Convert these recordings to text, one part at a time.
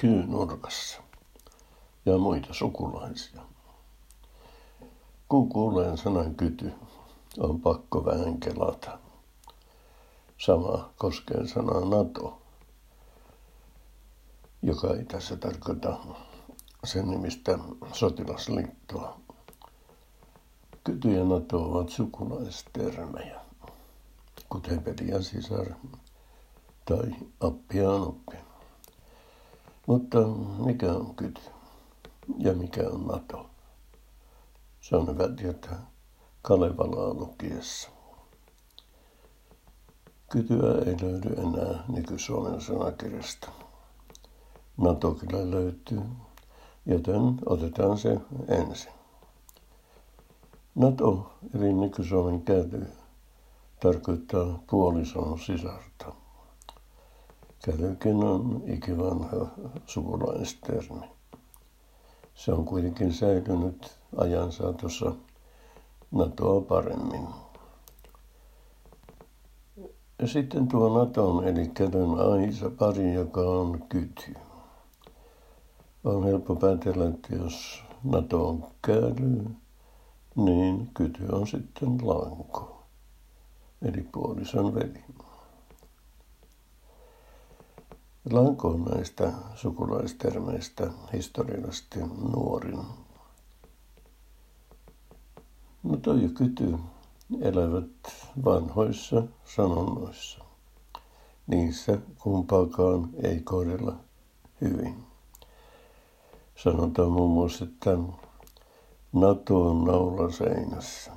kyynurkassa ja muita sukulaisia. Kun kuulen sanan kyty, on pakko vähän kelata. Sama koskee sanaa NATO, joka ei tässä tarkoita sen nimistä sotilasliittoa. Kyty ja NATO ovat sukulaistermejä, kuten veli ja sisar tai appi ja oppi. Mutta mikä on kyty ja mikä on NATO? Se on hyvä tietää Kalevalaa lukiessa. Kytyä ei löydy enää nyky-Suomen sanakirjasta. NATO kyllä löytyy, joten otetaan se ensin. NATO, eli nyky-Suomen kädy, tarkoittaa puolison sisarta. Kälykin on ikivanha sukulaistermi. Se on kuitenkin säilynyt ajan saatossa NATOa paremmin. Sitten tuo Naton eli käden aisa pari, joka on kyty. On helppo päätellä, että jos NATO on kädy, niin kyty on sitten lanko, eli puolison veli. Lanko on näistä sukulaistermeistä historiallisesti nuorin. Mutta jo kyty elävät vanhoissa sanonnoissa. Niissä kumpaakaan ei kohdella hyvin. Sanotaan muun muassa, että Nato on naula seinässä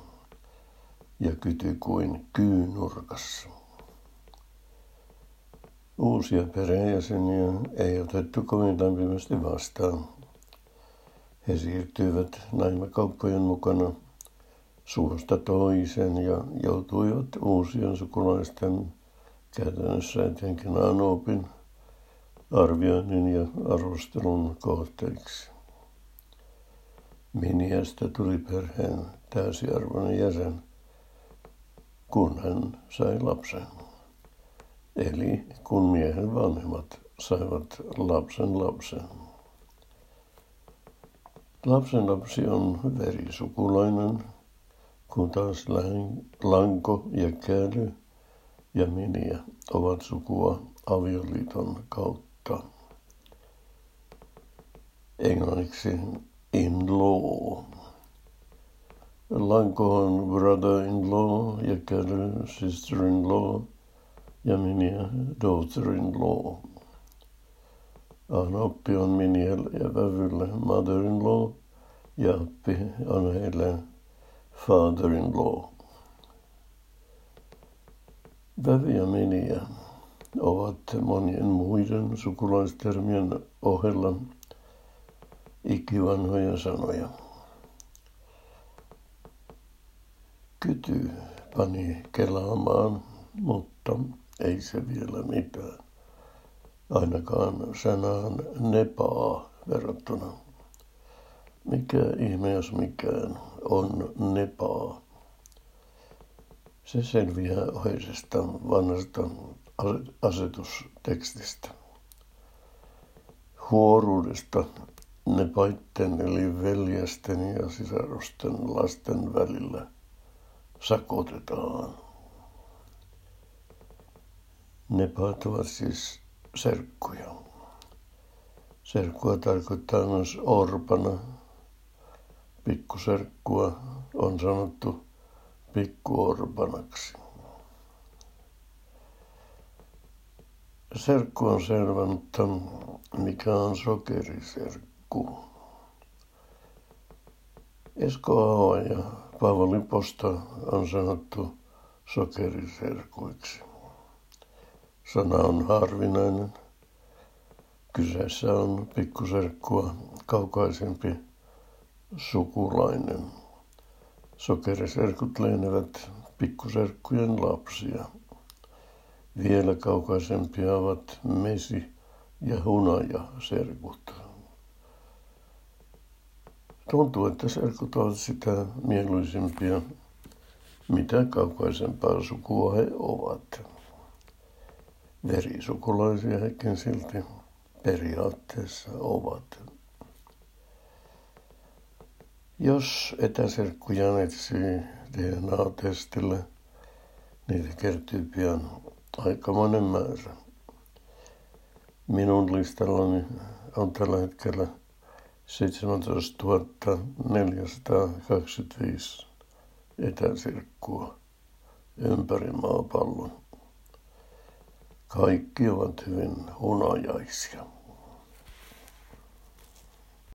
ja kyty kuin kyynurkassa. Uusia perheenjäseniä ei otettu kovin lämpimästi vastaan. He siirtyivät naimakauppojen mukana suosta toisen ja joutuivat uusien sukulaisten käytännössä etenkin Anopin arvioinnin ja arvostelun kohteeksi. Miniästä tuli perheen täysiarvoinen jäsen, kun hän sai lapsen. Eli kun miehen vanhemmat saivat lapsen lapsen. Lapsen lapsi on verisukulainen, kun taas lanko ja käly ja miniä ovat sukua avioliiton kautta. Englanniksi in-law. Lanko on brother-in-law ja käly sister-in-law ja daughter-in-law. Anoppi on miniel ja vävylle mother-in-law ja appi on heille father-in-law. Vävi ja miniä ovat monien muiden sukulaistermien ohella ikivanhoja sanoja. Kyty pani kelaamaan, mutta ei se vielä mitään. Ainakaan sanaan nepaa verrattuna. Mikä ihme jos mikään on nepaa. Se selviää oheisesta vanhasta asetustekstistä. Huoruudesta nepaitten eli veljesten ja sisarusten lasten välillä sakotetaan. Nepat ovat siis serkkuja. Serkkua tarkoittaa myös orpana. Pikkuserkkua on sanottu pikkuorpanaksi. Serkku on selvä, mutta mikä on sokeriserkku? Esko Aho ja Paavo Liposta on sanottu sokeriserkuiksi. Sana on harvinainen. Kyseessä on pikkuserkkua kaukaisempi sukulainen. Sokeriserkut leenevät pikkuserkkujen lapsia. Vielä kaukaisempia ovat mesi- ja hunajaserkut. Tuntuu, että serkut ovat sitä mieluisimpia, mitä kaukaisempaa sukua he ovat. Verisukulaisia hekin silti periaatteessa ovat. Jos etäserkkuja etsii DNA-testillä, niitä kertyy pian aikamoinen määrä. Minun listallani on tällä hetkellä 17 425 etäsirkkua ympäri maapallon. Kaikki ovat hyvin hunajaisia.